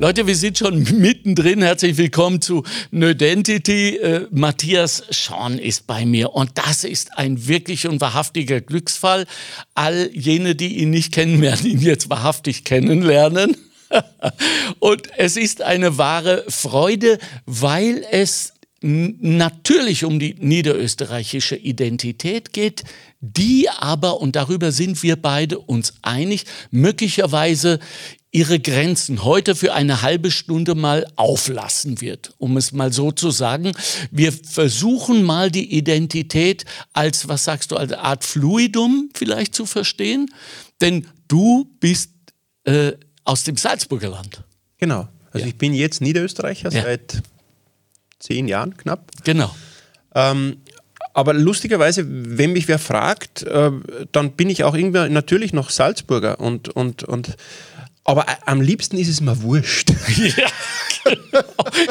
Leute, wir sind schon mittendrin. Herzlich willkommen zu Nödentity. Äh, Matthias Schorn ist bei mir und das ist ein wirklich und wahrhaftiger Glücksfall. All jene, die ihn nicht kennen, werden ihn jetzt wahrhaftig kennenlernen. und es ist eine wahre Freude, weil es natürlich um die niederösterreichische Identität geht, die aber, und darüber sind wir beide uns einig, möglicherweise ihre Grenzen heute für eine halbe Stunde mal auflassen wird, um es mal so zu sagen. Wir versuchen mal die Identität als, was sagst du, als Art Fluidum vielleicht zu verstehen, denn du bist äh, aus dem Salzburger Land. Genau. Also ja. ich bin jetzt Niederösterreicher ja. seit zehn Jahren knapp. Genau. Ähm, aber lustigerweise, wenn mich wer fragt, äh, dann bin ich auch irgendwie natürlich noch Salzburger und, und, und aber am liebsten ist es mir wurscht. Ja, genau.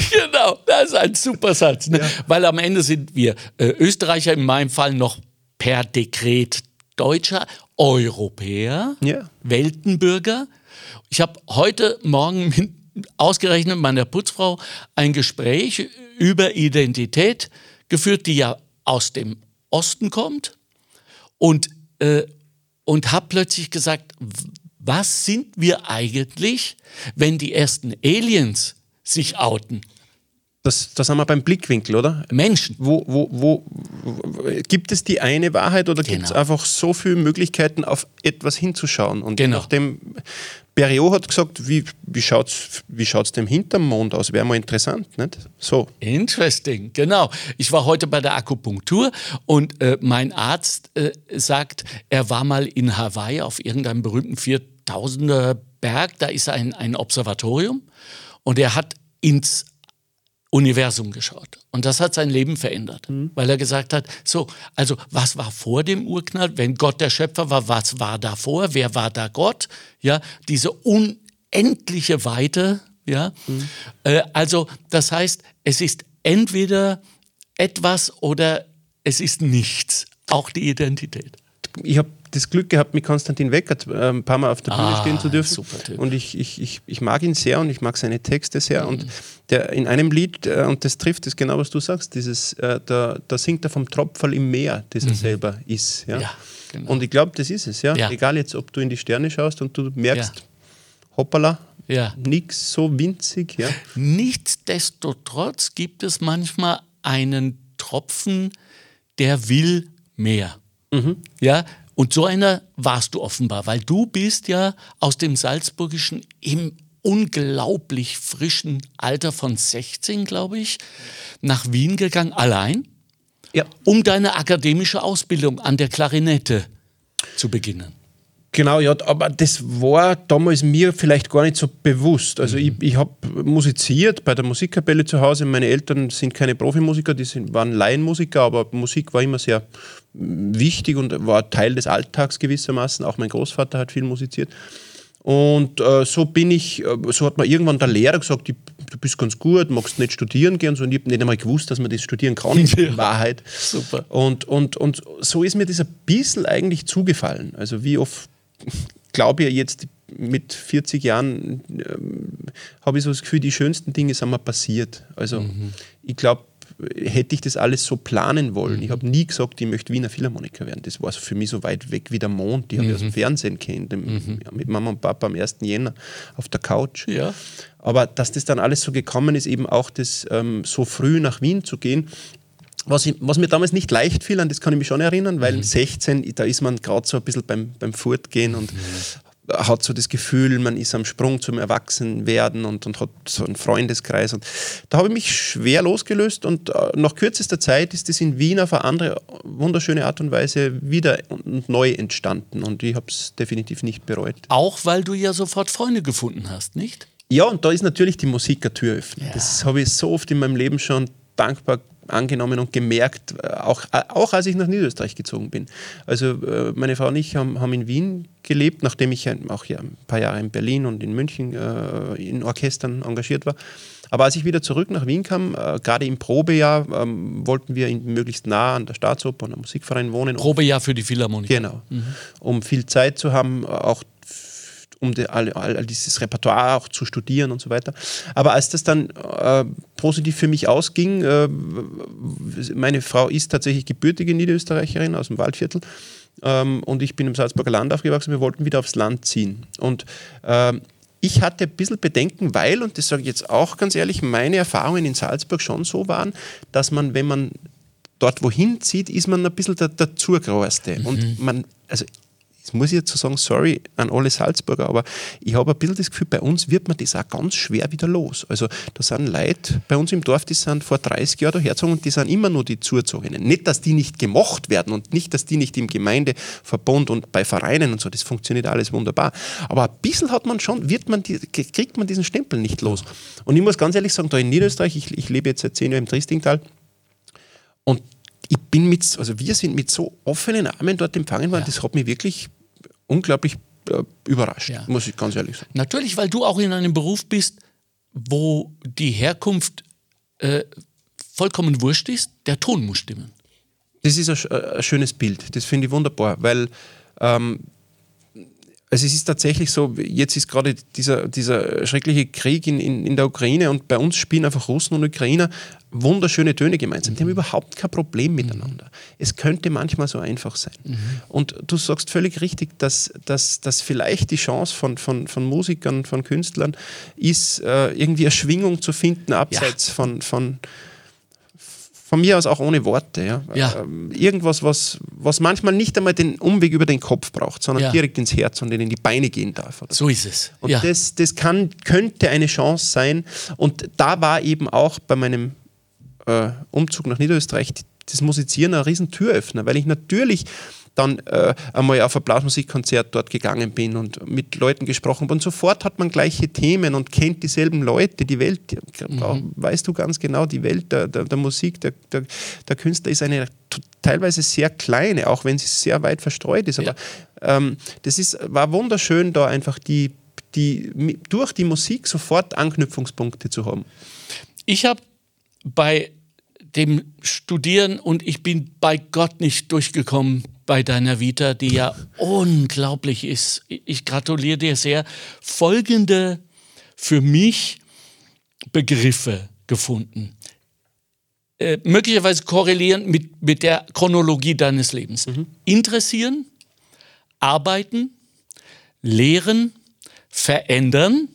genau. Das ist ein super Satz. Ne? Ja. Weil am Ende sind wir äh, Österreicher, in meinem Fall noch per Dekret Deutscher, Europäer, ja. Weltenbürger. Ich habe heute Morgen mit, ausgerechnet meiner Putzfrau ein Gespräch über Identität geführt, die ja aus dem Osten kommt. Und, äh, und habe plötzlich gesagt, was sind wir eigentlich, wenn die ersten Aliens sich outen? Das, das haben wir beim Blickwinkel, oder? Menschen. Wo, wo, wo, wo gibt es die eine Wahrheit oder genau. gibt es einfach so viele Möglichkeiten, auf etwas hinzuschauen? Und genau. nachdem Berriot hat gesagt, wie, wie schaut es wie schaut's dem hinterm Mond aus? Wäre mal interessant, nicht? So. Interesting, genau. Ich war heute bei der Akupunktur und äh, mein Arzt äh, sagt, er war mal in Hawaii auf irgendeinem berühmten 4000er Berg, da ist ein, ein Observatorium und er hat ins Universum geschaut. Und das hat sein Leben verändert, mhm. weil er gesagt hat, so, also was war vor dem Urknall? Wenn Gott der Schöpfer war, was war davor? Wer war da Gott? Ja, diese unendliche Weite, ja. Mhm. Äh, also das heißt, es ist entweder etwas oder es ist nichts, auch die Identität. Ich habe das Glück gehabt, mit Konstantin Weckert äh, ein paar Mal auf der Bühne ah, stehen zu dürfen. Und ich, ich, ich, ich mag ihn sehr und ich mag seine Texte sehr. Mhm. Und der in einem Lied, äh, und das trifft es genau, was du sagst, dieses, äh, da, da singt er vom Tropferl im Meer, das er mhm. selber ist. Ja? ja genau. Und ich glaube, das ist es. Ja? ja? Egal jetzt, ob du in die Sterne schaust und du merkst, ja. hoppala, ja. nichts so winzig. Ja? Nichtsdestotrotz gibt es manchmal einen Tropfen, der will mehr. Mhm. Ja, und so einer warst du offenbar, weil du bist ja aus dem Salzburgischen im unglaublich frischen Alter von 16, glaube ich, nach Wien gegangen, allein, ja. um deine akademische Ausbildung an der Klarinette zu beginnen. Genau, ja, aber das war damals mir vielleicht gar nicht so bewusst. Also mhm. ich, ich habe musiziert bei der Musikkapelle zu Hause. Meine Eltern sind keine Profimusiker, die sind, waren Laienmusiker, aber Musik war immer sehr wichtig und war Teil des Alltags gewissermaßen. Auch mein Großvater hat viel musiziert. Und äh, so bin ich, äh, so hat mir irgendwann der Lehrer gesagt, du bist ganz gut, magst nicht studieren gehen. So, und ich habe nicht einmal gewusst, dass man das studieren kann, in Wahrheit. Super. Und, und, und so ist mir das ein bisschen eigentlich zugefallen. Also wie oft glaube ja jetzt mit 40 Jahren ähm, habe ich so das Gefühl, die schönsten Dinge sind mir passiert. Also mhm. ich glaube, hätte ich das alles so planen wollen. Mhm. Ich habe nie gesagt, ich möchte Wiener Philharmoniker werden. Das war für mich so weit weg wie der Mond. Die mhm. habe ich aus dem Fernsehen kennt, mhm. ja, mit Mama und Papa am 1. Jänner auf der Couch. Ja. Aber dass das dann alles so gekommen ist, eben auch das ähm, so früh nach Wien zu gehen, was, ich, was, mir damals nicht leicht fiel, an das kann ich mich schon erinnern, weil mhm. 16, da ist man gerade so ein bisschen beim, beim Fortgehen und mhm. hat so das Gefühl, man ist am Sprung zum Erwachsenwerden und, und hat so einen Freundeskreis. Und da habe ich mich schwer losgelöst und äh, nach kürzester Zeit ist das in Wien auf eine andere, wunderschöne Art und Weise wieder und neu entstanden und ich habe es definitiv nicht bereut. Auch weil du ja sofort Freunde gefunden hast, nicht? Ja, und da ist natürlich die Musik eine Tür öffnen. Ja. Das habe ich so oft in meinem Leben schon dankbar angenommen und gemerkt, äh, auch, äh, auch als ich nach Niederösterreich gezogen bin. Also äh, meine Frau und ich haben, haben in Wien gelebt, nachdem ich auch ja, ein paar Jahre in Berlin und in München äh, in Orchestern engagiert war. Aber als ich wieder zurück nach Wien kam, äh, gerade im Probejahr, ähm, wollten wir in, möglichst nah an der Staatsoper und am Musikverein wohnen. Probejahr für die Philharmonie. Genau. Mhm. Um viel Zeit zu haben, auch um die, all, all, dieses Repertoire auch zu studieren und so weiter. Aber als das dann äh, positiv für mich ausging, äh, meine Frau ist tatsächlich gebürtige Niederösterreicherin aus dem Waldviertel ähm, und ich bin im Salzburger Land aufgewachsen, wir wollten wieder aufs Land ziehen. Und ähm, ich hatte ein bisschen Bedenken, weil, und das sage ich jetzt auch ganz ehrlich, meine Erfahrungen in Salzburg schon so waren, dass man, wenn man dort wohin zieht, ist man ein bisschen der, der Zurgrauerste. Mhm. Und man, also Jetzt muss ich jetzt sagen, sorry an alle Salzburger, aber ich habe ein bisschen das Gefühl, bei uns wird man das auch ganz schwer wieder los. Also da sind Leute bei uns im Dorf, die sind vor 30 Jahren dahergezogen und die sind immer nur die Zuzogenen. Nicht, dass die nicht gemocht werden und nicht, dass die nicht im Gemeindeverbund und bei Vereinen und so, das funktioniert alles wunderbar. Aber ein bisschen hat man schon, wird man die, kriegt man diesen Stempel nicht los. Und ich muss ganz ehrlich sagen, da in Niederösterreich, ich, ich lebe jetzt seit zehn Jahren im Triestingtal und ich bin mit, also wir sind mit so offenen Armen dort empfangen worden, ja. das hat mich wirklich unglaublich äh, überrascht, ja. muss ich ganz ehrlich sagen. Natürlich, weil du auch in einem Beruf bist, wo die Herkunft äh, vollkommen wurscht ist, der Ton muss stimmen. Das ist ein, ein schönes Bild, das finde ich wunderbar, weil ähm, also es ist tatsächlich so, jetzt ist gerade dieser, dieser schreckliche Krieg in, in, in der Ukraine und bei uns spielen einfach Russen und Ukrainer wunderschöne Töne gemeinsam. Die haben mhm. überhaupt kein Problem miteinander. Es könnte manchmal so einfach sein. Mhm. Und du sagst völlig richtig, dass, dass, dass vielleicht die Chance von, von, von Musikern, von Künstlern ist, äh, irgendwie eine Schwingung zu finden, abseits ja. von, von von mir aus auch ohne Worte. Ja. ja. Ähm, irgendwas, was, was manchmal nicht einmal den Umweg über den Kopf braucht, sondern ja. direkt ins Herz und in die Beine gehen darf. Oder? So ist es. Und ja. das, das kann, könnte eine Chance sein. Und da war eben auch bei meinem äh, Umzug nach Niederösterreich das Musizieren ein riesen Türöffner, weil ich natürlich dann äh, einmal auf ein Blasmusikkonzert dort gegangen bin und mit Leuten gesprochen habe. Und sofort hat man gleiche Themen und kennt dieselben Leute. Die Welt, mhm. weißt du ganz genau, die Welt der, der, der Musik, der, der, der, Künstler ist eine teilweise sehr kleine, auch wenn sie sehr weit verstreut ist. Aber ja. ähm, das ist, war wunderschön, da einfach die, die, durch die Musik sofort Anknüpfungspunkte zu haben. Ich habe bei dem Studieren und ich bin bei Gott nicht durchgekommen bei deiner Vita, die ja unglaublich ist. Ich gratuliere dir sehr. Folgende für mich Begriffe gefunden. Äh, möglicherweise korrelieren mit, mit der Chronologie deines Lebens. Mhm. Interessieren, arbeiten, lehren, verändern,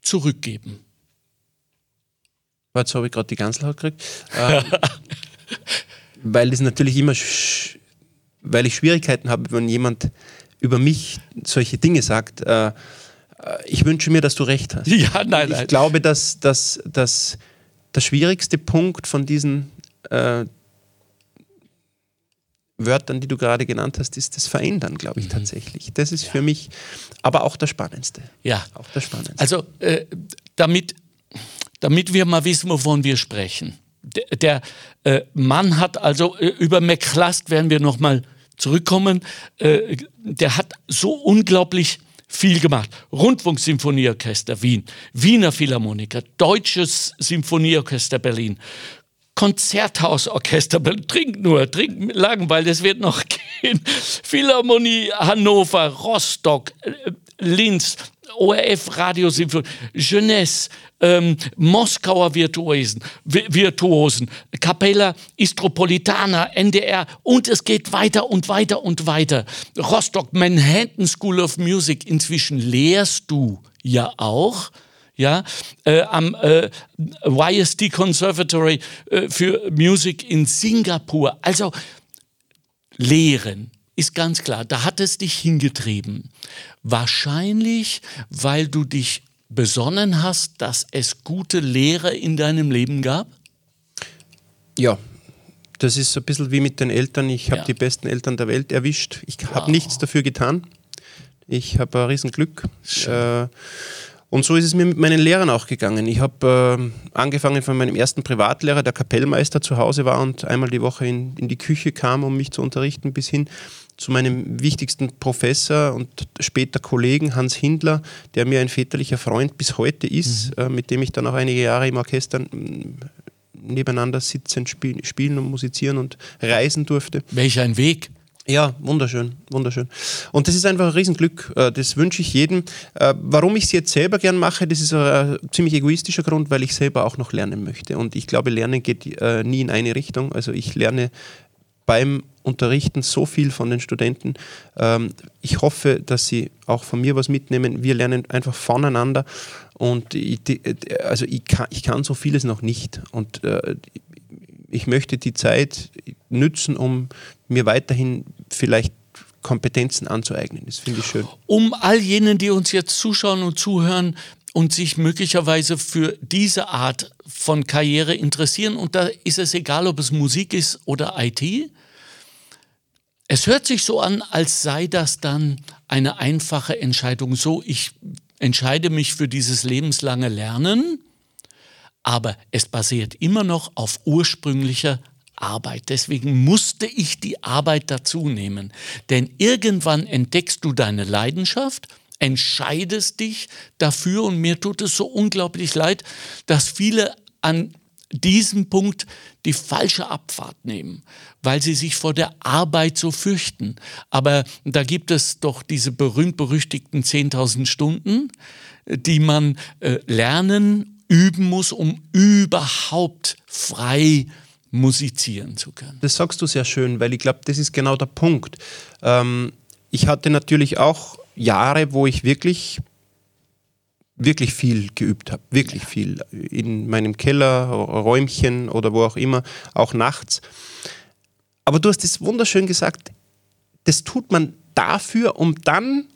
zurückgeben. Jetzt habe ich gerade die Ganselhaut gekriegt. Ähm, weil es natürlich immer weil ich Schwierigkeiten habe, wenn jemand über mich solche Dinge sagt. Äh, äh, ich wünsche mir, dass du recht hast. Ja, nein, nein. Ich glaube, dass, dass, dass der schwierigste Punkt von diesen äh, Wörtern, die du gerade genannt hast, ist das Verändern, glaube ich mhm. tatsächlich. Das ist ja. für mich aber auch das Spannendste. Ja. Auch das Spannendste. Also, äh, damit, damit wir mal wissen, wovon wir sprechen. Der, der äh, Mann hat also, äh, über McClust werden wir noch mal zurückkommen, äh, der hat so unglaublich viel gemacht. Rundfunksymphonieorchester Wien, Wiener Philharmoniker, Deutsches Symphonieorchester Berlin, Konzerthausorchester Berlin, trink nur, trink Langenweil, das wird noch gehen. Philharmonie Hannover, Rostock, Linz, ORF Radiosymphonie, Jeunesse, ähm, Moskauer Virtuosen, Virtuosen, Capella Istropolitana, NDR und es geht weiter und weiter und weiter. Rostock, Manhattan School of Music, inzwischen lehrst du ja auch ja, äh, am äh, YSD Conservatory äh, für Music in Singapur. Also lehren ist ganz klar, da hat es dich hingetrieben. Wahrscheinlich, weil du dich besonnen hast, dass es gute Lehrer in deinem Leben gab? Ja, das ist so ein bisschen wie mit den Eltern. Ich habe ja. die besten Eltern der Welt erwischt. Ich wow. habe nichts dafür getan. Ich habe ein Riesenglück. Äh, und so ist es mir mit meinen Lehrern auch gegangen. Ich habe äh, angefangen von meinem ersten Privatlehrer, der Kapellmeister zu Hause war und einmal die Woche in, in die Küche kam, um mich zu unterrichten, bis hin zu meinem wichtigsten Professor und später Kollegen Hans Hindler, der mir ein väterlicher Freund bis heute ist, mhm. äh, mit dem ich dann auch einige Jahre im Orchester mm, nebeneinander sitzen, spiel, spielen und musizieren und reisen durfte. Welch ein Weg. Ja, wunderschön, wunderschön. Und das ist einfach ein Riesenglück. Äh, das wünsche ich jedem. Äh, warum ich es jetzt selber gern mache, das ist ein ziemlich egoistischer Grund, weil ich selber auch noch lernen möchte. Und ich glaube, Lernen geht äh, nie in eine Richtung. Also ich lerne beim Unterrichten so viel von den Studenten. Ähm, ich hoffe, dass sie auch von mir was mitnehmen. Wir lernen einfach voneinander. Und ich, also ich kann, ich kann so vieles noch nicht. Und ich möchte die Zeit nützen, um mir weiterhin vielleicht Kompetenzen anzueignen. Das finde ich schön. Um all jenen, die uns jetzt zuschauen und zuhören und sich möglicherweise für diese Art von Karriere interessieren, und da ist es egal, ob es Musik ist oder IT, es hört sich so an, als sei das dann eine einfache Entscheidung. So, ich entscheide mich für dieses lebenslange Lernen, aber es basiert immer noch auf ursprünglicher Arbeit. Deswegen musste ich die Arbeit dazu nehmen. Denn irgendwann entdeckst du deine Leidenschaft, entscheidest dich dafür und mir tut es so unglaublich leid, dass viele an diesem Punkt die falsche Abfahrt nehmen, weil sie sich vor der Arbeit so fürchten. Aber da gibt es doch diese berühmt-berüchtigten 10.000 Stunden, die man äh, lernen, üben muss, um überhaupt frei musizieren zu können. Das sagst du sehr schön, weil ich glaube, das ist genau der Punkt. Ähm, ich hatte natürlich auch Jahre, wo ich wirklich wirklich viel geübt habe, wirklich viel. In meinem Keller, Räumchen oder wo auch immer, auch nachts. Aber du hast es wunderschön gesagt, das tut man dafür, um dann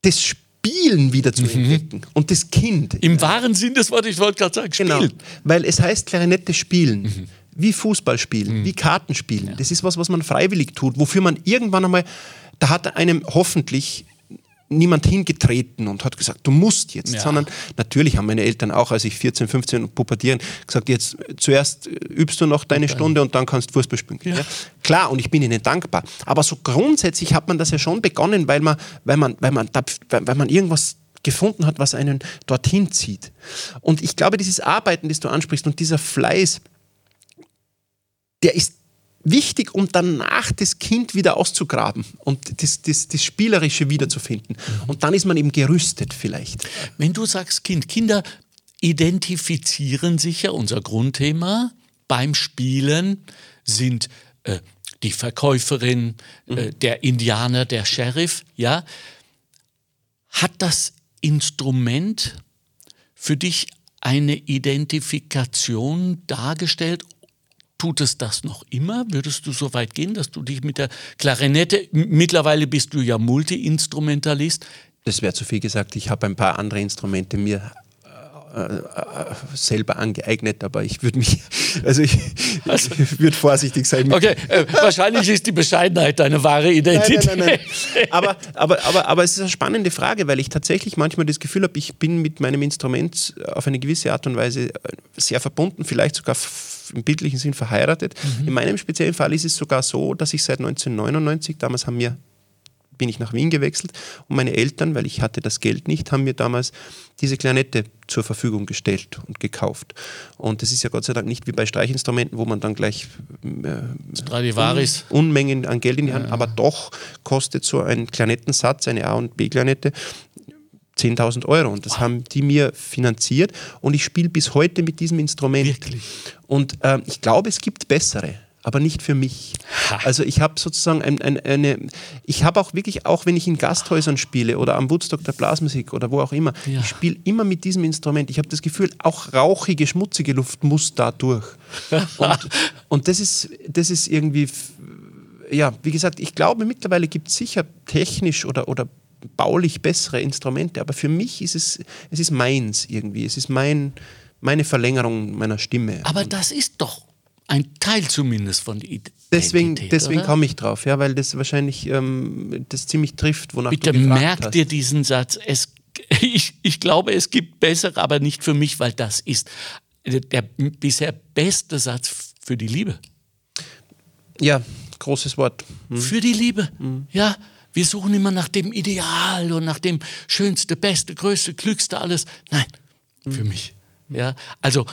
das Spiel Spielen wieder zu mhm. entdecken und das Kind. Im ja. wahren Sinn des Wortes, ich wollte gerade sagen, spielen. Genau, weil es heißt Klarinette spielen. Mhm. Wie Fußball spielen, mhm. wie Kartenspielen. Ja. Das ist was, was man freiwillig tut, wofür man irgendwann einmal, da hat einem hoffentlich niemand hingetreten und hat gesagt, du musst jetzt, ja. sondern natürlich haben meine Eltern auch, als ich 14, 15 pubertieren, gesagt, jetzt zuerst übst du noch deine und Stunde und dann kannst du Fußball spielen. Ja. Ja. Klar, und ich bin ihnen dankbar. Aber so grundsätzlich hat man das ja schon begonnen, weil man, weil man, weil man, weil man irgendwas gefunden hat, was einen dorthin zieht. Und ich glaube, dieses Arbeiten, das du ansprichst und dieser Fleiß, der ist wichtig, um danach das Kind wieder auszugraben und das, das, das Spielerische wiederzufinden. Und dann ist man eben gerüstet vielleicht. Wenn du sagst Kind, Kinder identifizieren sich ja, unser Grundthema beim Spielen sind äh, die Verkäuferin, äh, mhm. der Indianer, der Sheriff, ja. Hat das Instrument für dich eine Identifikation dargestellt Tut es das noch immer? Würdest du so weit gehen, dass du dich mit der Klarinette, mittlerweile bist du ja Multi-Instrumentalist. Das wäre zu viel gesagt. Ich habe ein paar andere Instrumente mir äh, äh, selber angeeignet, aber ich würde mich, also ich, also, ich würde vorsichtig sein. Okay, äh, wahrscheinlich ist die Bescheidenheit deine wahre Identität. Nein, nein, nein, aber, aber, aber, aber es ist eine spannende Frage, weil ich tatsächlich manchmal das Gefühl habe, ich bin mit meinem Instrument auf eine gewisse Art und Weise äh, sehr verbunden, vielleicht sogar im bildlichen Sinn verheiratet. Mhm. In meinem speziellen Fall ist es sogar so, dass ich seit 1999, damals haben wir bin ich nach Wien gewechselt und meine Eltern, weil ich hatte das Geld nicht, haben mir damals diese Klarinette zur Verfügung gestellt und gekauft. Und das ist ja Gott sei Dank nicht wie bei Streichinstrumenten, wo man dann gleich äh, Un Unmengen an Geld in die Hand, ja. aber doch kostet so ein Klarinettensatz, eine A- und B-Klarinette, 10.000 Euro. Und das wow. haben die mir finanziert. Und ich spiele bis heute mit diesem Instrument. Wirklich? Und äh, ich glaube, es gibt bessere. Aber nicht für mich. Also ich habe sozusagen ein, ein, eine, ich habe auch wirklich, auch wenn ich in Gasthäusern spiele oder am Woodstock der Blasmusik oder wo auch immer, ja. ich spiele immer mit diesem Instrument. Ich habe das Gefühl, auch rauchige, schmutzige Luft muss da durch. und, und das, ist, das ist irgendwie, ja, wie gesagt, ich glaube, mittlerweile gibt es sicher technisch oder, oder baulich bessere Instrumente, aber für mich ist es, es ist meins irgendwie. Es ist mein, meine Verlängerung meiner Stimme. Aber das ist doch ein Teil zumindest von der Identität. Deswegen, deswegen komme ich drauf, ja, weil das wahrscheinlich ähm, das ziemlich trifft, wonach Bitte du gefragt merk hast. dir diesen Satz. Es, ich, ich glaube, es gibt bessere, aber nicht für mich, weil das ist der bisher beste Satz für die Liebe. Ja, großes Wort. Hm. Für die Liebe, hm. ja. Wir suchen immer nach dem Ideal und nach dem Schönste, Beste, Größte, Glückste, alles. Nein, für mich. Ja, also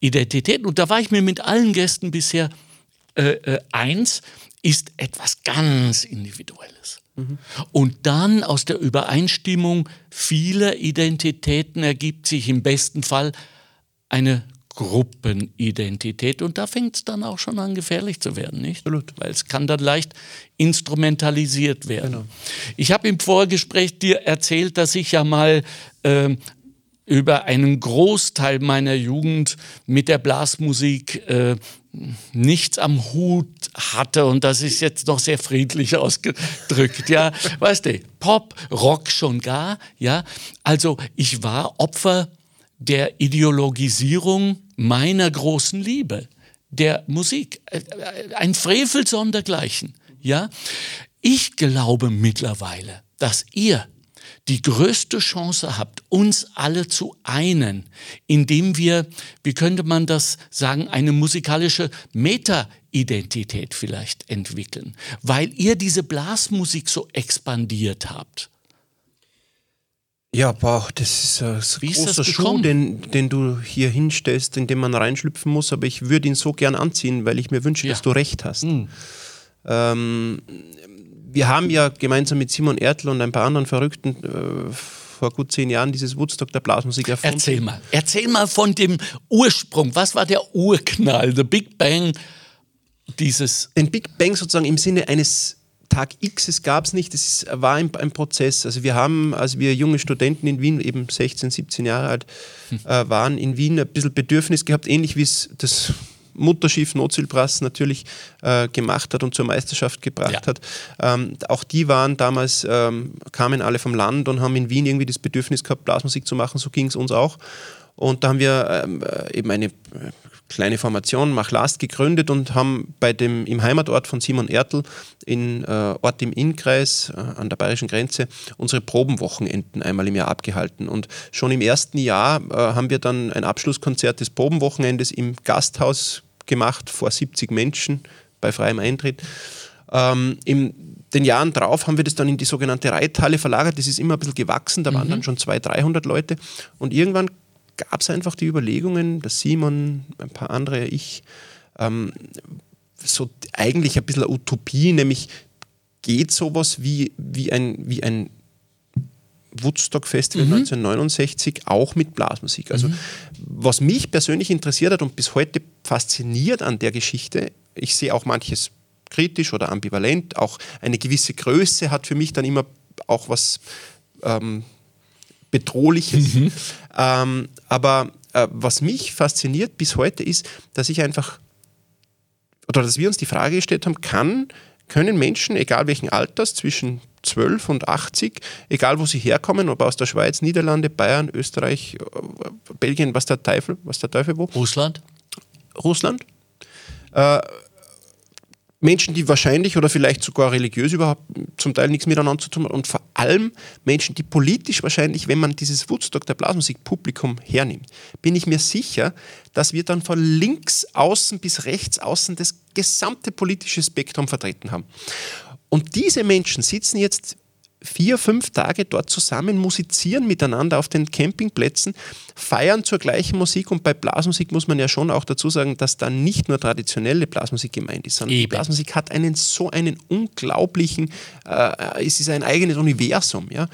Identität. Und da war ich mir mit allen Gästen bisher äh, äh, eins. ist etwas ganz Individuelles. Und dann aus der Übereinstimmung vieler Identitäten ergibt sich im besten Fall eine Gruppenidentität. Und da fängt es dann auch schon an, gefährlich zu werden, nicht? Absolut. Weil es kann dann leicht instrumentalisiert werden. Genau. Ich habe im Vorgespräch dir erzählt, dass ich ja mal äh, über einen Großteil meiner Jugend mit der Blasmusik äh, nichts am Hut hatte und das ist jetzt noch sehr friedlich ausgedrückt, ja, weißt du, Pop, Rock schon gar, ja, also ich war Opfer der Ideologisierung meiner großen Liebe, der Musik, äh, ein Frevel sondergleichen, ja. Ich glaube mittlerweile, dass ihr die größte Chance habt, uns alle zu einen, indem wir, wie könnte man das sagen, eine musikalische Meta-Identität vielleicht entwickeln, weil ihr diese Blasmusik so expandiert habt. Ja, boah, das ist ein Wie großer ist Schuh, den, den du hier hinstellst, in den man reinschlüpfen muss, aber ich würde ihn so gern anziehen, weil ich mir wünsche, ja. dass du recht hast. Mhm. Ähm, wir haben ja gemeinsam mit Simon Ertl und ein paar anderen Verrückten äh, vor gut zehn Jahren dieses Woodstock der Blasmusik erfunden. Erzähl mal, erzähl mal von dem Ursprung. Was war der Urknall, der Big Bang dieses? Den Big Bang sozusagen im Sinne eines Tag X, es gab es nicht, es war ein, ein, Prozess. Also wir haben, als wir junge Studenten in Wien, eben 16, 17 Jahre alt hm. äh, waren, in Wien ein bisschen Bedürfnis gehabt, ähnlich wie es das Mutterschiff Notzielbrass natürlich äh, gemacht hat und zur Meisterschaft gebracht ja. hat. Ähm, auch die waren damals, ähm, kamen alle vom Land und haben in Wien irgendwie das Bedürfnis gehabt, Blasmusik zu machen. So ging es uns auch. Und da haben wir ähm, äh, eben eine äh, kleine Formation, Machlast, gegründet und haben bei dem, im Heimatort von Simon Ertl, in äh, Ort im Innkreis äh, an der bayerischen Grenze, unsere Probenwochenenden einmal im Jahr abgehalten. Und schon im ersten Jahr äh, haben wir dann ein Abschlusskonzert des Probenwochenendes im Gasthaus gemacht vor 70 Menschen bei freiem Eintritt. Ähm, in den Jahren drauf haben wir das dann in die sogenannte Reithalle verlagert. Das ist immer ein bisschen gewachsen, da waren mhm. dann schon 200, 300 Leute. Und irgendwann gab es einfach die Überlegungen, dass Simon, ein paar andere, ich, ähm, so eigentlich ein bisschen eine Utopie, nämlich geht sowas wie, wie ein, wie ein Woodstock Festival mhm. 1969 auch mit Blasmusik. Also mhm. was mich persönlich interessiert hat und bis heute fasziniert an der Geschichte, ich sehe auch manches kritisch oder ambivalent, auch eine gewisse Größe hat für mich dann immer auch was ähm, Bedrohliches. Mhm. Ähm, aber äh, was mich fasziniert bis heute ist, dass ich einfach, oder dass wir uns die Frage gestellt haben, kann, können Menschen, egal welchen Alters, zwischen 12 und 80, egal wo sie herkommen, ob aus der Schweiz, Niederlande, Bayern, Österreich, äh, Belgien, was der Teufel, was der Teufel wo? Russland. Russland. Äh, Menschen, die wahrscheinlich oder vielleicht sogar religiös überhaupt zum Teil nichts miteinander zu tun haben und vor allem Menschen, die politisch wahrscheinlich, wenn man dieses Woodstock der Blasmusik-Publikum hernimmt, bin ich mir sicher, dass wir dann von links außen bis rechts außen das gesamte politische Spektrum vertreten haben. Und diese Menschen sitzen jetzt vier, fünf Tage dort zusammen, musizieren miteinander auf den Campingplätzen, feiern zur gleichen Musik und bei Blasmusik muss man ja schon auch dazu sagen, dass da nicht nur traditionelle Blasmusik gemeint ist, sondern Eben. die Blasmusik hat einen so einen unglaublichen, äh, es ist ein eigenes Universum, ja.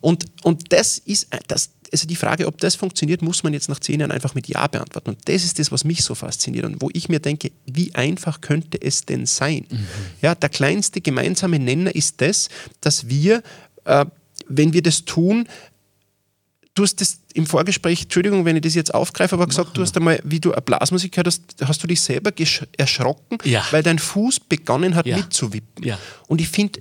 Und, und das ist, das, also die Frage, ob das funktioniert, muss man jetzt nach zehn Jahren einfach mit Ja beantworten. Und das ist das, was mich so fasziniert und wo ich mir denke, wie einfach könnte es denn sein? Mhm. Ja, der kleinste gemeinsame Nenner ist das, dass wir, äh, wenn wir das tun, du hast das im Vorgespräch, Entschuldigung, wenn ich das jetzt aufgreife, aber gesagt, du hast einmal, wie du eine Blasmusik gehört hast, hast du dich selber erschrocken, ja. weil dein Fuß begonnen hat ja. mitzuwippen. Ja. Und ich finde,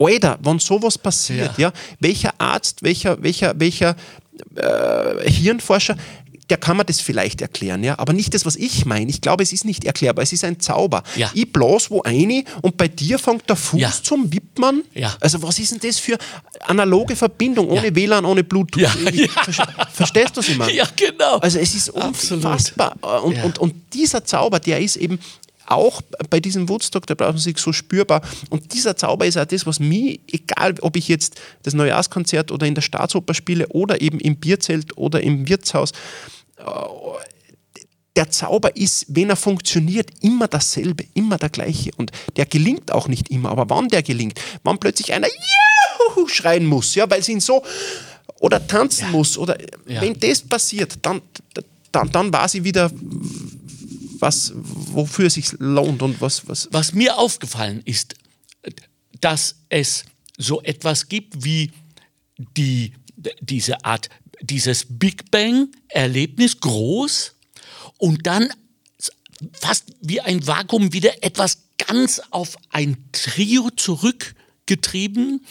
Alter, wenn sowas passiert, ja. welcher Arzt, welcher, welcher, welcher äh, Hirnforscher, der kann man das vielleicht erklären, ja, aber nicht das, was ich meine. Ich glaube, es ist nicht erklärbar, es ist ein Zauber. Ja. Ich blas wo eine und bei dir fängt der Fuß ja. zum Wippmann. Ja. Also was ist denn das für analoge Verbindung, ohne. WLAN, ohne Bluetooth? Verstehst du es immer? Ja, genau. Also es ist unfassbar. Und, und, und dieser Zauber, der ist eben auch bei diesem Woodstock der Blasmusik so spürbar. Und dieser Zauber ist auch das, was mich, egal ob ich jetzt das Neujahrskonzert oder in der Staatsoper spiele oder eben im Bierzelt oder im Wirtshaus, äh, der Zauber ist, wenn er funktioniert, immer dasselbe, immer der gleiche. Und der gelingt auch nicht immer. Aber wann der gelingt, wann plötzlich einer Juhu schreien muss, ja, weil sie ihn so oder tanzen ja. muss, oder ja. wenn das passiert, dann, dann, dann war sie wieder was, wofür es sich lohnt und was, was. Was mir aufgefallen ist, dass es so etwas gibt wie die, diese Art, dieses Big Bang-Erlebnis groß und dann fast wie ein Vakuum wieder etwas ganz auf ein Trio zurückgetrieben,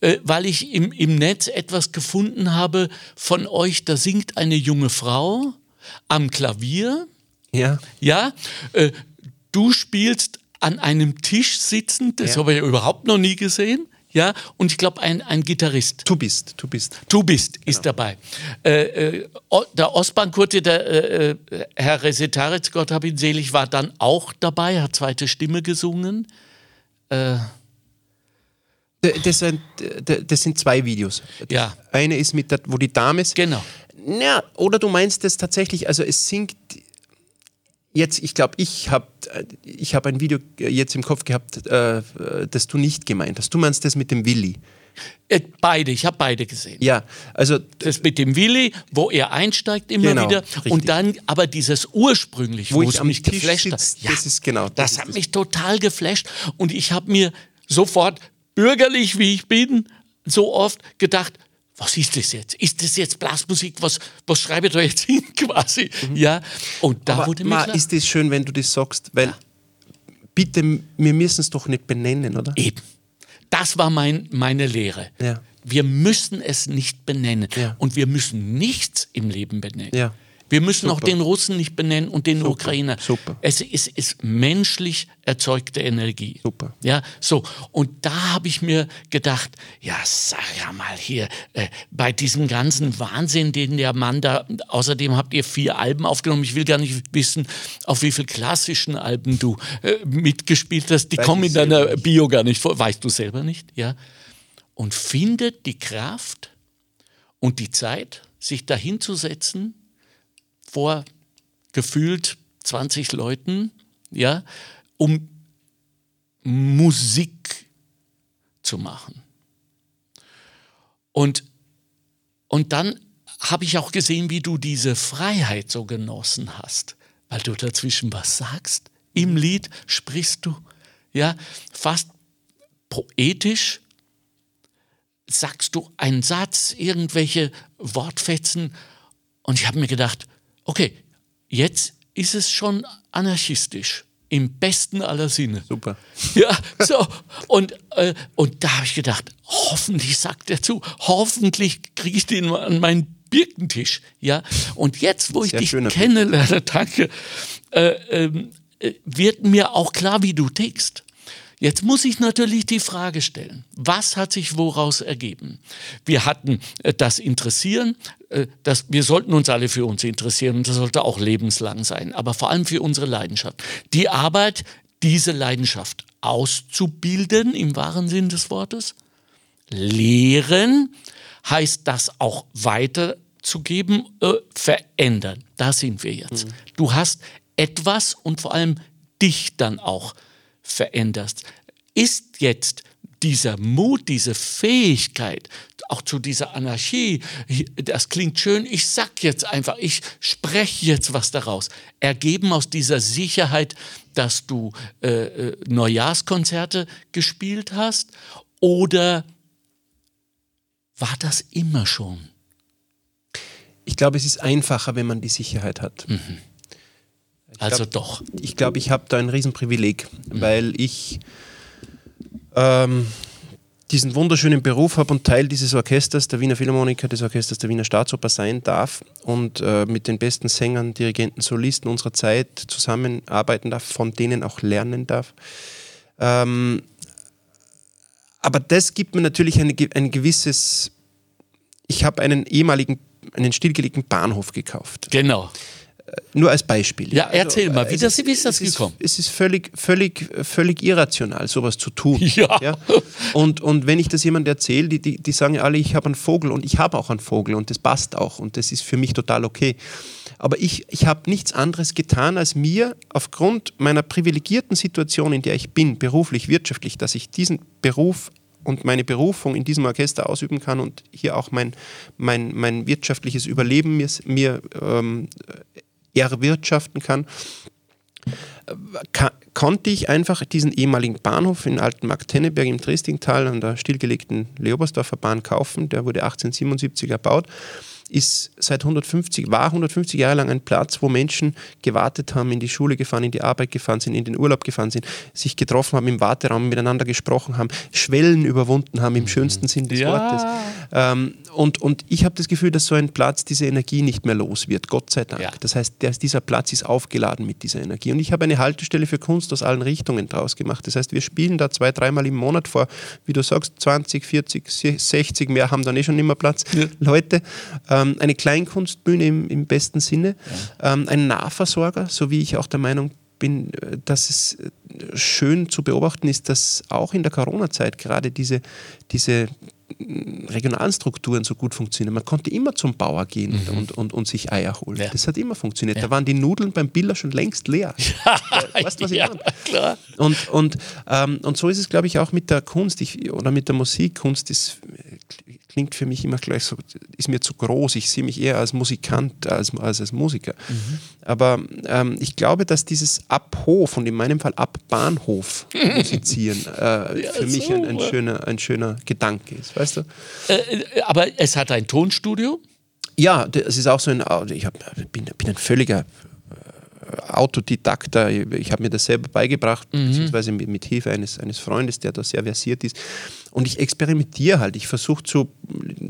äh, weil ich im, im Netz etwas gefunden habe von euch, da singt eine junge Frau am Klavier. Ja. Ja. Äh, du spielst an einem Tisch sitzend, das ja. habe ich überhaupt noch nie gesehen ja, und ich glaube ein, ein Gitarrist. Du bist, du bist. Du bist, genau. ist dabei. Äh, äh, der Ostbahnkurte, der äh, äh, Herr Resetaritz, Gott hab ihn selig, war dann auch dabei, hat zweite Stimme gesungen. Äh, das sind, das sind zwei Videos. Ja. Eine ist mit der, wo die Dame ist. Genau. Ja, oder du meinst das tatsächlich, also es singt jetzt, ich glaube, ich habe ich hab ein Video jetzt im Kopf gehabt, äh, das du nicht gemeint hast. Du meinst das mit dem Willi. Äh, beide, ich habe beide gesehen. Ja, also das mit dem Willi, wo er einsteigt immer genau, wieder richtig. und dann aber dieses ursprünglich, wo, wo es mich Tisch geflasht sitzt, hat. Ja, das ist genau. Das, das hat das. mich total geflasht und ich habe mir sofort bürgerlich, wie ich bin, so oft gedacht, was ist das jetzt? Ist das jetzt Blasmusik? Was, was schreibe ich da jetzt hin quasi? Mhm. Ja, und da Aber, wurde mir klar. ist das schön, wenn du das sagst, weil ja. bitte, wir müssen es doch nicht benennen, oder? Eben. Das war mein, meine Lehre. Ja. Wir müssen es nicht benennen. Ja. Und wir müssen nichts im Leben benennen. Ja. Wir müssen Super. auch den Russen nicht benennen und den Super. Ukrainer. Super. Es ist, ist, menschlich erzeugte Energie. Super. Ja, so. Und da habe ich mir gedacht, ja, sag ja mal hier, äh, bei diesem ganzen Wahnsinn, den der Mann da, außerdem habt ihr vier Alben aufgenommen. Ich will gar nicht wissen, auf wie viel klassischen Alben du äh, mitgespielt hast. Die Weiß kommen in deiner Bio gar nicht vor. Weißt du selber nicht, ja? Und findet die Kraft und die Zeit, sich dahinzusetzen vor gefühlt 20 Leuten, ja, um Musik zu machen. Und, und dann habe ich auch gesehen, wie du diese Freiheit so genossen hast, weil du dazwischen was sagst. Im Lied sprichst du, ja, fast poetisch sagst du einen Satz, irgendwelche Wortfetzen. Und ich habe mir gedacht, okay, jetzt ist es schon anarchistisch. Im besten aller Sinne. Super. Ja, so. Und, äh, und da habe ich gedacht, hoffentlich sagt er zu, hoffentlich kriege ich den an meinen Birkentisch. Ja, und jetzt, wo ich dich kennenlerne, danke, äh, ähm, äh, wird mir auch klar, wie du tickst. Jetzt muss ich natürlich die Frage stellen, was hat sich woraus ergeben? Wir hatten äh, das Interessieren, äh, das, wir sollten uns alle für uns interessieren und das sollte auch lebenslang sein, aber vor allem für unsere Leidenschaft. Die Arbeit, diese Leidenschaft auszubilden, im wahren Sinn des Wortes. Lehren heißt das auch weiterzugeben, äh, verändern. Da sind wir jetzt. Mhm. Du hast etwas und vor allem dich dann auch veränderst. Ist jetzt dieser Mut, diese Fähigkeit, auch zu dieser Anarchie, das klingt schön, ich sag jetzt einfach, ich spreche jetzt was daraus, ergeben aus dieser Sicherheit, dass du äh, äh Neujahrskonzerte gespielt hast oder war das immer schon? Ich glaube, es ist einfacher, wenn man die Sicherheit hat. Mhm. Also glaub, doch. Ich glaube, ich habe da ein Riesenprivileg, mhm. weil ich ähm, diesen wunderschönen Beruf habe und Teil dieses Orchesters, der Wiener Philharmoniker, des Orchesters der Wiener Staatsoper sein darf und äh, mit den besten Sängern, Dirigenten, Solisten unserer Zeit zusammenarbeiten darf, von denen auch lernen darf. Ähm, aber das gibt mir natürlich eine, ein gewisses. Ich habe einen ehemaligen, einen stillgelegten Bahnhof gekauft. Genau nur als Beispiel. Ja, erzähl also, mal, wie, das, wie ist das gekommen? Ist, es ist völlig, völlig, völlig irrational, sowas zu tun. Ja. ja? Und, und wenn ich das jemandem erzähle, die, die, die sagen alle, ich habe einen Vogel und ich habe auch einen Vogel und das passt auch und das ist für mich total okay. Aber ich, ich habe nichts anderes getan, als mir aufgrund meiner privilegierten Situation, in der ich bin, beruflich, wirtschaftlich, dass ich diesen Beruf und meine Berufung in diesem Orchester ausüben kann und hier auch mein, mein, mein wirtschaftliches Überleben mir, mir ähm, erwirtschaften kann, konnte ich einfach diesen ehemaligen Bahnhof in Altenmarkt Tenneberg im Dresdingtal an der stillgelegten Leobersdorfer Bahn kaufen. Der wurde 1877 erbaut ist seit 150, war 150 Jahre lang ein Platz, wo Menschen gewartet haben, in die Schule gefahren, in die Arbeit gefahren sind, in den Urlaub gefahren sind, sich getroffen haben im Warteraum, miteinander gesprochen haben, Schwellen überwunden haben im mhm. schönsten Sinn des ja. Wortes. Ähm, und, und ich habe das Gefühl, dass so ein Platz diese Energie nicht mehr los wird, Gott sei Dank. Ja. Das heißt, der, dieser Platz ist aufgeladen mit dieser Energie. Und ich habe eine Haltestelle für Kunst aus allen Richtungen draus gemacht. Das heißt, wir spielen da zwei, dreimal im Monat vor, wie du sagst, 20, 40, 60, mehr haben dann eh schon immer Platz, ja. Leute. Ähm, eine Kleinkunstbühne im, im besten Sinne, ja. ähm, ein Nahversorger, so wie ich auch der Meinung bin, äh, dass es äh, schön zu beobachten ist, dass auch in der Corona-Zeit gerade diese, diese regionalen Strukturen so gut funktionieren. Man konnte immer zum Bauer gehen mhm. und, und, und, sich Eier holen. Ja. Das hat immer funktioniert. Ja. Da waren die Nudeln beim Biller schon längst leer. Ja, weißt du, was ich ja, meine? Klar. Und, und, ähm, und so ist es, glaube ich, auch mit der Kunst ich, oder mit der Musik. Kunst ist, klingt für mich immer gleich so, ist mir zu groß. Ich sehe mich eher als Musikant als als, als Musiker. Mhm. Aber ähm, ich glaube, dass dieses Abhof und in meinem Fall ab Bahnhof musizieren äh, für mich ein, ein, schöner, ein schöner Gedanke ist weißt du? Äh, äh, aber es hat ein Tonstudio? Ja, es ist auch so ein, ich hab, bin, bin ein völliger äh, Autodidakter. Ich habe mir das selber beigebracht, mhm. beziehungsweise mit, mit Hilfe eines, eines Freundes, der da sehr versiert ist. Und ich experimentiere halt. Ich versuche zu,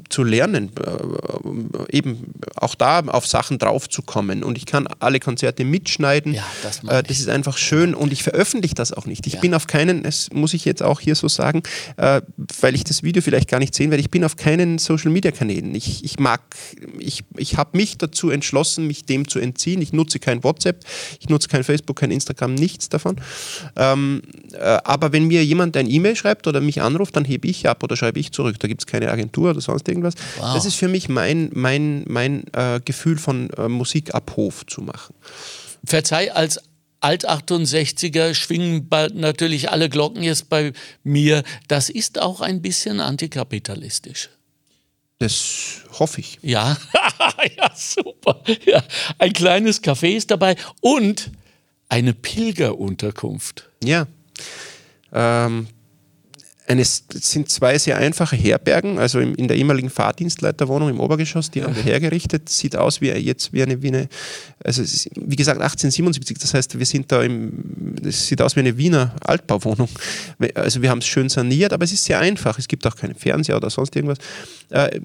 zu lernen, äh, eben auch da auf Sachen draufzukommen. Und ich kann alle Konzerte mitschneiden. Ja, das, äh, das ist einfach schön. Und ich veröffentliche das auch nicht. Ich ja. bin auf keinen, das muss ich jetzt auch hier so sagen, äh, weil ich das Video vielleicht gar nicht sehen werde, ich bin auf keinen Social Media Kanälen. Ich, ich mag, ich, ich habe mich dazu entschlossen, mich dem zu entziehen. Ich nutze kein WhatsApp, ich nutze kein Facebook, kein Instagram, nichts davon. Ähm, äh, aber wenn mir jemand ein E-Mail schreibt oder mich anruft, dann hebe ich ab oder schreibe ich zurück. Da gibt es keine Agentur oder sonst irgendwas. Wow. Das ist für mich mein, mein, mein äh, Gefühl von äh, Musikabhof zu machen. Verzeih, als Alt-68er schwingen natürlich alle Glocken jetzt bei mir. Das ist auch ein bisschen antikapitalistisch. Das hoffe ich. Ja, ja super. Ja. Ein kleines Café ist dabei und eine Pilgerunterkunft. Ja. Ähm, es sind zwei sehr einfache Herbergen, also in der ehemaligen Fahrdienstleiterwohnung im Obergeschoss, die haben wir hergerichtet. Sieht aus wie jetzt wie eine, wie eine also wie gesagt 1877, das heißt, wir sind da im, es sieht aus wie eine Wiener Altbauwohnung. Also wir haben es schön saniert, aber es ist sehr einfach. Es gibt auch keinen Fernseher oder sonst irgendwas. Äh,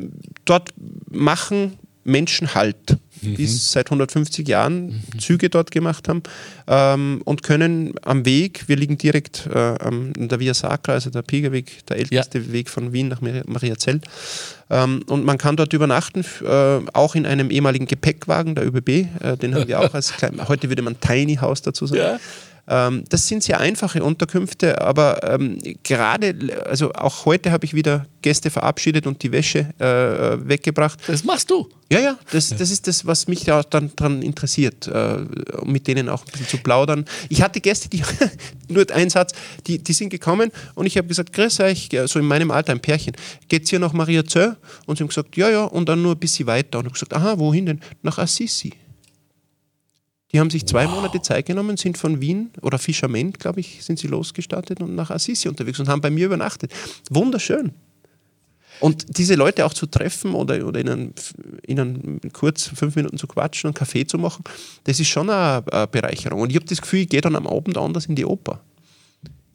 dort machen Menschen Halt mhm. die seit 150 Jahren mhm. Züge dort gemacht haben ähm, und können am Weg, wir liegen direkt äh, an der Via Sacra, also der Pilgerweg, der älteste ja. Weg von Wien nach Mariazell. Ähm, und man kann dort übernachten, äh, auch in einem ehemaligen Gepäckwagen der ÖBB, äh, den haben wir auch als klein, heute würde man Tiny House dazu sagen. Ja. Ähm, das sind sehr einfache Unterkünfte, aber ähm, gerade, also auch heute habe ich wieder Gäste verabschiedet und die Wäsche äh, weggebracht. Das machst du? Ja, ja, das, das ist das, was mich da dann daran interessiert, äh, mit denen auch ein bisschen zu plaudern. Ich hatte Gäste, die, nur ein Satz, die, die sind gekommen und ich habe gesagt, grüß euch, so in meinem Alter, ein Pärchen, geht's hier nach Maria Zöll? Und sie haben gesagt, ja, ja, und dann nur ein bisschen weiter. Und ich habe gesagt, aha, wohin denn? Nach Assisi. Die haben sich zwei wow. Monate Zeit genommen, sind von Wien oder Fischerment, glaube ich, sind sie losgestartet und nach Assisi unterwegs und haben bei mir übernachtet. Wunderschön. Und diese Leute auch zu treffen oder, oder ihnen, ihnen kurz fünf Minuten zu quatschen und Kaffee zu machen, das ist schon eine, eine Bereicherung. Und ich habe das Gefühl, ich gehe dann am Abend anders in die Oper.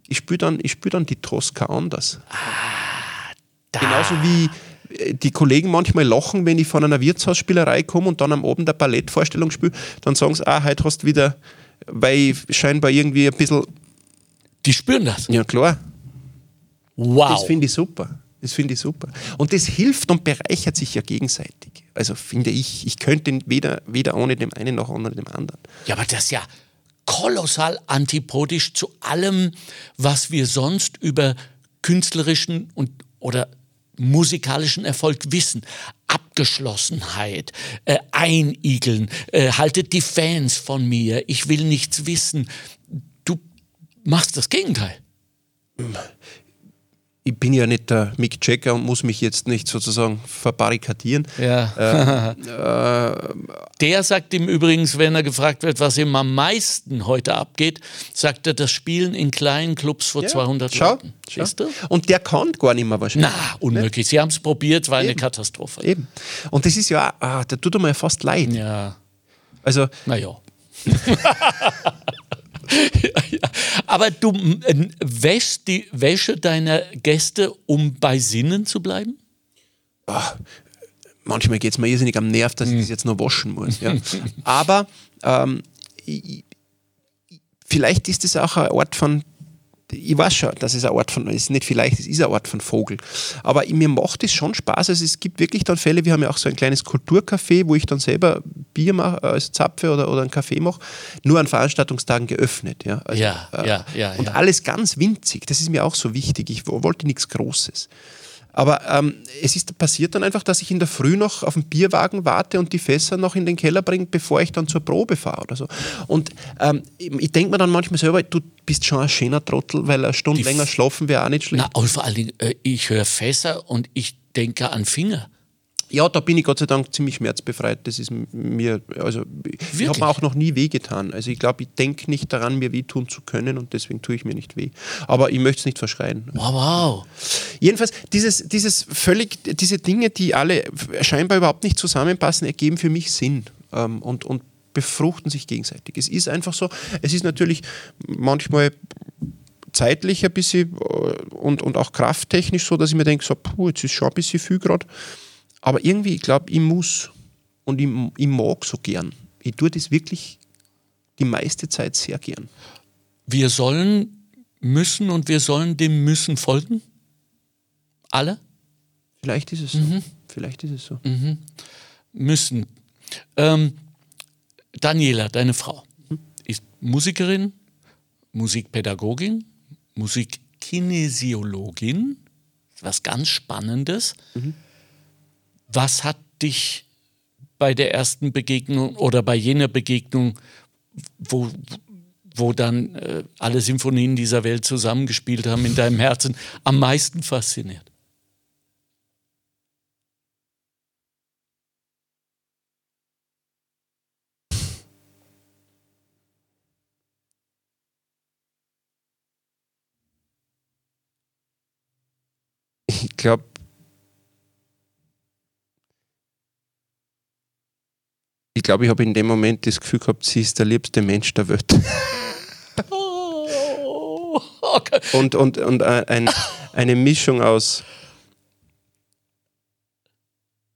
Ich spüre dann, spür dann die Tosca anders. Ah, Genauso wie, die Kollegen manchmal lachen, wenn ich von einer Wirtshausspielerei komme und dann am Abend eine Ballettvorstellung spiele, dann sagen sie, ah, heute hast du wieder, weil scheinbar irgendwie ein bisschen. Die spüren das? Ja, klar. Wow. Das finde ich super. Das finde ich super. Und das hilft und bereichert sich ja gegenseitig. Also finde ich, ich könnte weder, weder ohne dem einen noch ohne dem anderen. Ja, aber das ist ja kolossal antipodisch zu allem, was wir sonst über künstlerischen und oder musikalischen Erfolg wissen. Abgeschlossenheit, äh, Einigeln, äh, haltet die Fans von mir, ich will nichts wissen. Du machst das Gegenteil ich bin ja nicht der Mick Jagger und muss mich jetzt nicht sozusagen verbarrikadieren. Ja. Äh, äh, der sagt ihm übrigens, wenn er gefragt wird, was ihm am meisten heute abgeht, sagt er das Spielen in kleinen Clubs vor ja, 200 schau, Leuten. Schau. Du? Und der kann gar nicht mehr wahrscheinlich. Na, unmöglich. Sie haben es probiert, war Eben. eine Katastrophe. Eben. Und das ist ja, ah, da tut er mir fast leid. Ja. Also. Naja. Aber du äh, wäschst die Wäsche deiner Gäste, um bei Sinnen zu bleiben? Ach, manchmal geht es mir irrsinnig am Nerv, dass ich das jetzt noch waschen muss. Ja. Aber ähm, ich, vielleicht ist es auch ein Ort von ich weiß schon, dass es ein Ort von, es ist nicht vielleicht, es ist ein Ort von Vogel. Aber mir macht es schon Spaß. Also es gibt wirklich dann Fälle, wir haben ja auch so ein kleines Kulturcafé, wo ich dann selber Bier mache, äh, als Zapfe oder, oder einen Kaffee mache, nur an Veranstaltungstagen geöffnet. Ja, also, ja, äh, ja, ja, Und alles ganz winzig, das ist mir auch so wichtig. Ich wollte nichts Großes. Aber ähm, es ist passiert dann einfach, dass ich in der Früh noch auf den Bierwagen warte und die Fässer noch in den Keller bringe, bevor ich dann zur Probe fahre oder so. Und ähm, ich denke mir dann manchmal selber, du bist schon ein schöner Trottel, weil eine Stunde die länger schlafen wäre auch nicht schlecht. Na, und vor allen Dingen, äh, ich höre Fässer und ich denke an Finger. Ja, da bin ich Gott sei Dank ziemlich schmerzbefreit. Das ist mir, also Wirklich? ich habe mir auch noch nie wehgetan. Also ich glaube, ich denke nicht daran, mir wehtun zu können und deswegen tue ich mir nicht weh. Aber ich möchte es nicht verschreien. Wow, wow. Jedenfalls, dieses, dieses völlig, diese Dinge, die alle scheinbar überhaupt nicht zusammenpassen, ergeben für mich Sinn ähm, und, und befruchten sich gegenseitig. Es ist einfach so, es ist natürlich manchmal zeitlich ein bisschen äh, und, und auch krafttechnisch so, dass ich mir denke, so, puh, jetzt ist schon ein bisschen viel gerade. Aber irgendwie, ich glaube, ich muss und ich, ich mag so gern. Ich tue das wirklich die meiste Zeit sehr gern. Wir sollen müssen und wir sollen dem Müssen folgen? Alle? Vielleicht ist es so. Mhm. Vielleicht ist es so. Mhm. Müssen. Ähm, Daniela, deine Frau, mhm. ist Musikerin, Musikpädagogin, Musikkinesiologin, was ganz Spannendes. Was hat dich bei der ersten Begegnung oder bei jener Begegnung, wo, wo dann äh, alle Symphonien dieser Welt zusammengespielt haben, in deinem Herzen am meisten fasziniert? Ich glaube, glaube, ich habe in dem Moment das Gefühl gehabt, sie ist der liebste Mensch der Welt. Okay. Und, und, und ein, eine Mischung aus,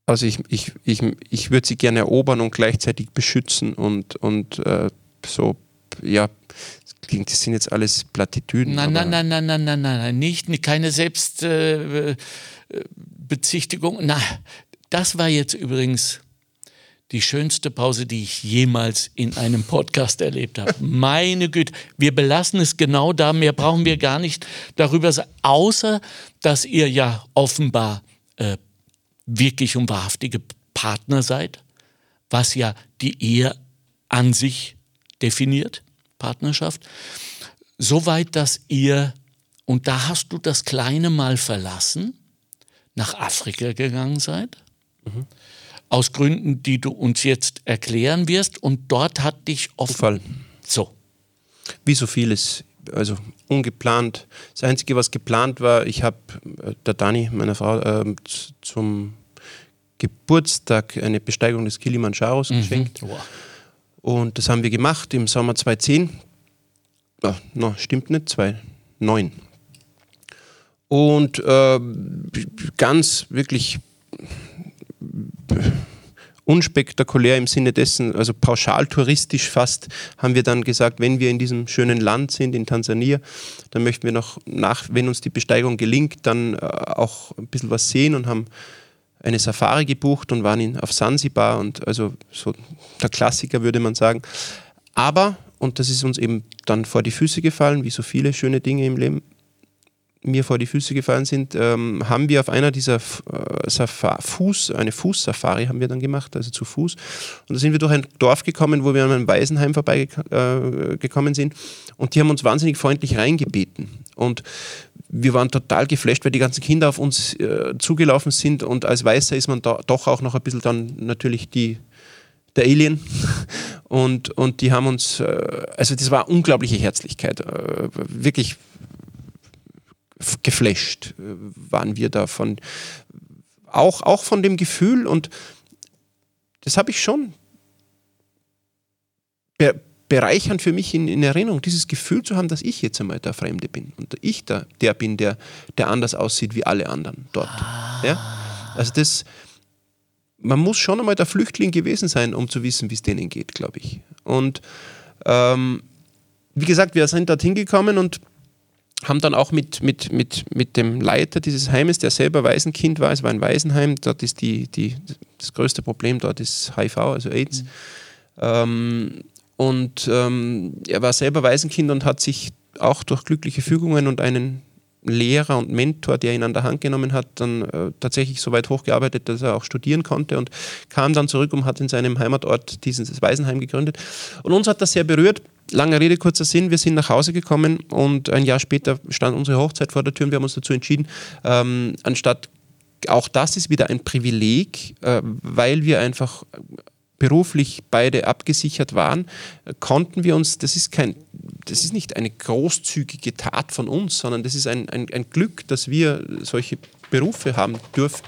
also ich, ich, ich, ich würde sie gerne erobern und gleichzeitig beschützen und, und äh, so, ja, klingt, das sind jetzt alles Plattitüden. Nein, nein, nein, nein, nein, nein, nein, nicht, keine Selbstbezichtigung. Äh, nein, das war jetzt übrigens die schönste Pause, die ich jemals in einem Podcast erlebt habe. Meine Güte, wir belassen es genau da, mehr brauchen wir gar nicht darüber außer dass ihr ja offenbar äh, wirklich und wahrhaftige Partner seid, was ja die Ehe an sich definiert, Partnerschaft, soweit, dass ihr, und da hast du das kleine Mal verlassen, nach Afrika gegangen seid. Mhm aus Gründen, die du uns jetzt erklären wirst. Und dort hat dich offen. So. Wie so vieles, also ungeplant. Das Einzige, was geplant war, ich habe äh, der Dani, meiner Frau, äh, zum Geburtstag eine Besteigung des Kilimanjaros mhm. geschenkt. Wow. Und das haben wir gemacht im Sommer 2010. Oh, no, stimmt nicht, 2009. Und äh, ganz wirklich unspektakulär im Sinne dessen, also pauschal touristisch fast, haben wir dann gesagt, wenn wir in diesem schönen Land sind, in Tansania, dann möchten wir noch nach, wenn uns die Besteigung gelingt, dann äh, auch ein bisschen was sehen und haben eine Safari gebucht und waren in, auf Sansibar und also so der Klassiker würde man sagen. Aber, und das ist uns eben dann vor die Füße gefallen, wie so viele schöne Dinge im Leben, mir vor die Füße gefallen sind, ähm, haben wir auf einer dieser äh, Fuß, eine Fußsafari haben wir dann gemacht, also zu Fuß. Und da sind wir durch ein Dorf gekommen, wo wir an einem Waisenheim vorbeigekommen äh, sind. Und die haben uns wahnsinnig freundlich reingebeten. Und wir waren total geflasht, weil die ganzen Kinder auf uns äh, zugelaufen sind. Und als Weißer ist man da doch auch noch ein bisschen dann natürlich die, der Alien. Und, und die haben uns, äh, also das war unglaubliche Herzlichkeit. Äh, wirklich geflasht äh, waren wir davon. Auch, auch von dem Gefühl und das habe ich schon be bereichernd für mich in, in, Erinnerung, dieses Gefühl zu haben, dass ich jetzt einmal der Fremde bin und ich der, der bin, der, der anders aussieht wie alle anderen dort. Ah. Ja? Also das, man muss schon einmal der Flüchtling gewesen sein, um zu wissen, wie es denen geht, glaube ich. Und ähm, wie gesagt, wir sind dorthin gekommen und haben dann auch mit, mit, mit, mit dem Leiter dieses Heimes, der selber Waisenkind war, es war ein Waisenheim, dort ist die, die, das größte Problem dort ist HIV, also AIDS. Mhm. Ähm, und ähm, er war selber Waisenkind und hat sich auch durch glückliche Fügungen und einen Lehrer und Mentor, der ihn an der Hand genommen hat, dann äh, tatsächlich so weit hochgearbeitet, dass er auch studieren konnte und kam dann zurück und hat in seinem Heimatort dieses Waisenheim gegründet. Und uns hat das sehr berührt Lange Rede, kurzer Sinn, wir sind nach Hause gekommen und ein Jahr später stand unsere Hochzeit vor der Tür und wir haben uns dazu entschieden, ähm, anstatt, auch das ist wieder ein Privileg, äh, weil wir einfach beruflich beide abgesichert waren, konnten wir uns, das ist kein, das ist nicht eine großzügige Tat von uns, sondern das ist ein, ein, ein Glück, dass wir solche Berufe haben dürfen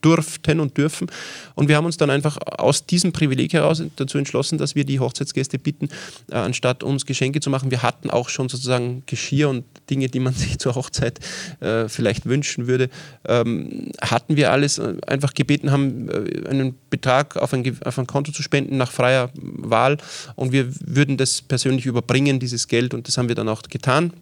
durften und dürfen. Und wir haben uns dann einfach aus diesem Privileg heraus dazu entschlossen, dass wir die Hochzeitsgäste bitten, äh, anstatt uns Geschenke zu machen. Wir hatten auch schon sozusagen Geschirr und Dinge, die man sich zur Hochzeit äh, vielleicht wünschen würde, ähm, hatten wir alles äh, einfach gebeten, haben äh, einen Betrag auf ein, auf ein Konto zu spenden nach freier Wahl und wir würden das persönlich überbringen, dieses Geld und das haben wir dann auch getan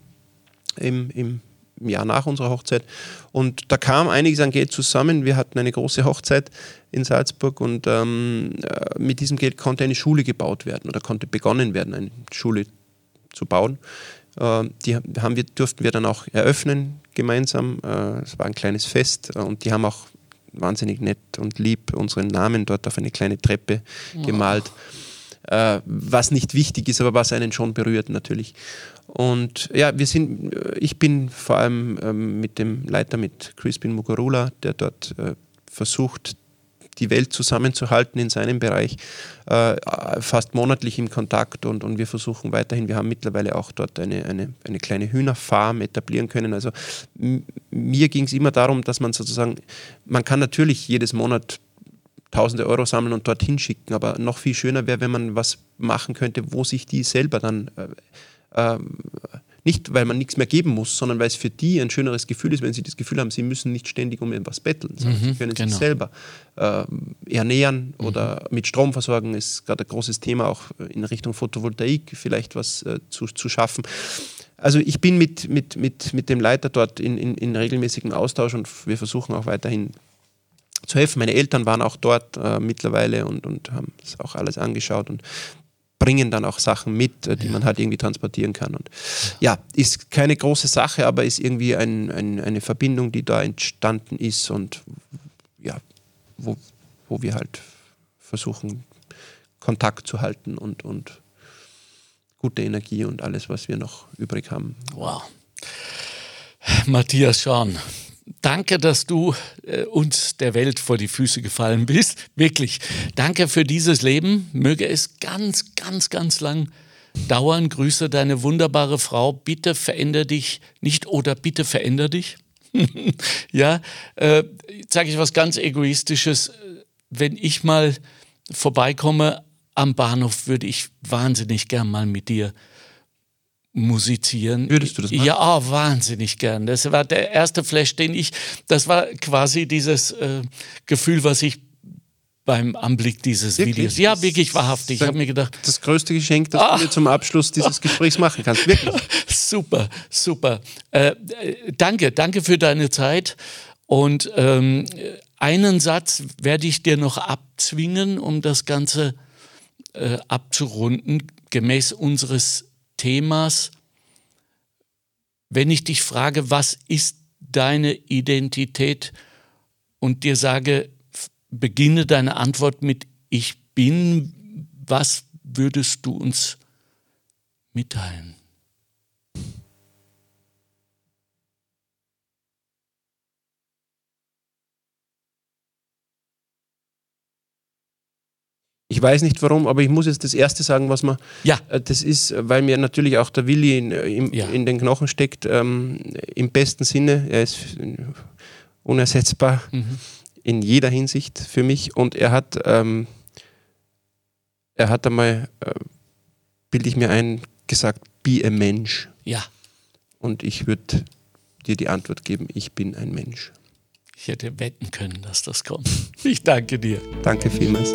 im, im im Jahr nach unserer Hochzeit. Und da kam einiges an Geld zusammen. Wir hatten eine große Hochzeit in Salzburg und ähm, äh, mit diesem Geld konnte eine Schule gebaut werden oder konnte begonnen werden, eine Schule zu bauen. Äh, die haben wir, durften wir dann auch eröffnen gemeinsam. Äh, es war ein kleines Fest und die haben auch wahnsinnig nett und lieb unseren Namen dort auf eine kleine Treppe gemalt. Äh, was nicht wichtig ist, aber was einen schon berührt natürlich. Und ja, wir sind, äh, ich bin vor allem ähm, mit dem Leiter, mit Crispin Mugarula, der dort äh, versucht, die Welt zusammenzuhalten in seinem Bereich, äh, fast monatlich im Kontakt und, und wir versuchen weiterhin, wir haben mittlerweile auch dort eine, eine, eine kleine Hühnerfarm etablieren können. Also mir ging es immer darum, dass man sozusagen, man kann natürlich jedes Monat tausende Euro sammeln und dorthin schicken, aber noch viel schöner wäre, wenn man was machen könnte, wo sich die selber dann äh, ähm, nicht, weil man nichts mehr geben muss, sondern weil es für die ein schöneres Gefühl ist, wenn sie das Gefühl haben, sie müssen nicht ständig um etwas betteln, sondern mhm, sie können genau. sich selber äh, ernähren mhm. oder mit Strom versorgen, ist gerade ein großes Thema, auch in Richtung Photovoltaik vielleicht was äh, zu, zu schaffen. Also ich bin mit, mit, mit, mit dem Leiter dort in, in, in regelmäßigem Austausch und wir versuchen auch weiterhin zu helfen. Meine Eltern waren auch dort äh, mittlerweile und, und haben das auch alles angeschaut und bringen dann auch Sachen mit, äh, die ja. man halt irgendwie transportieren kann. Und ja, ist keine große Sache, aber ist irgendwie ein, ein, eine Verbindung, die da entstanden ist und ja, wo, wo wir halt versuchen, Kontakt zu halten und, und gute Energie und alles, was wir noch übrig haben. Wow. Matthias Schorn, Danke, dass du äh, uns der Welt vor die Füße gefallen bist. Wirklich. Danke für dieses Leben. Möge es ganz, ganz, ganz lang dauern. Grüße deine wunderbare Frau. Bitte veränder dich nicht oder bitte veränder dich. ja, äh, sage ich was ganz Egoistisches. Wenn ich mal vorbeikomme am Bahnhof, würde ich wahnsinnig gern mal mit dir musizieren. Würdest du das machen? Ja, oh, wahnsinnig gern. Das war der erste Flash, den ich, das war quasi dieses äh, Gefühl, was ich beim Anblick dieses wirklich? Videos. Ja, wirklich wahrhaftig. Ich habe mir gedacht. Das größte Geschenk, das ah. du mir zum Abschluss dieses Gesprächs machen kannst. Wirklich. super, super. Äh, danke, danke für deine Zeit. Und ähm, einen Satz werde ich dir noch abzwingen, um das Ganze äh, abzurunden, gemäß unseres Themas, Wenn ich dich frage, was ist deine Identität und dir sage, beginne deine Antwort mit Ich bin, was würdest du uns mitteilen? Ich weiß nicht warum, aber ich muss jetzt das Erste sagen, was man. Ja. Äh, das ist, weil mir natürlich auch der Willi in, in, ja. in den Knochen steckt, ähm, im besten Sinne. Er ist unersetzbar mhm. in jeder Hinsicht für mich und er hat, ähm, er hat einmal, äh, bilde ich mir ein, gesagt, be a Mensch. Ja. Und ich würde dir die Antwort geben, ich bin ein Mensch. Ich hätte wetten können, dass das kommt. Ich danke dir. Danke vielmals.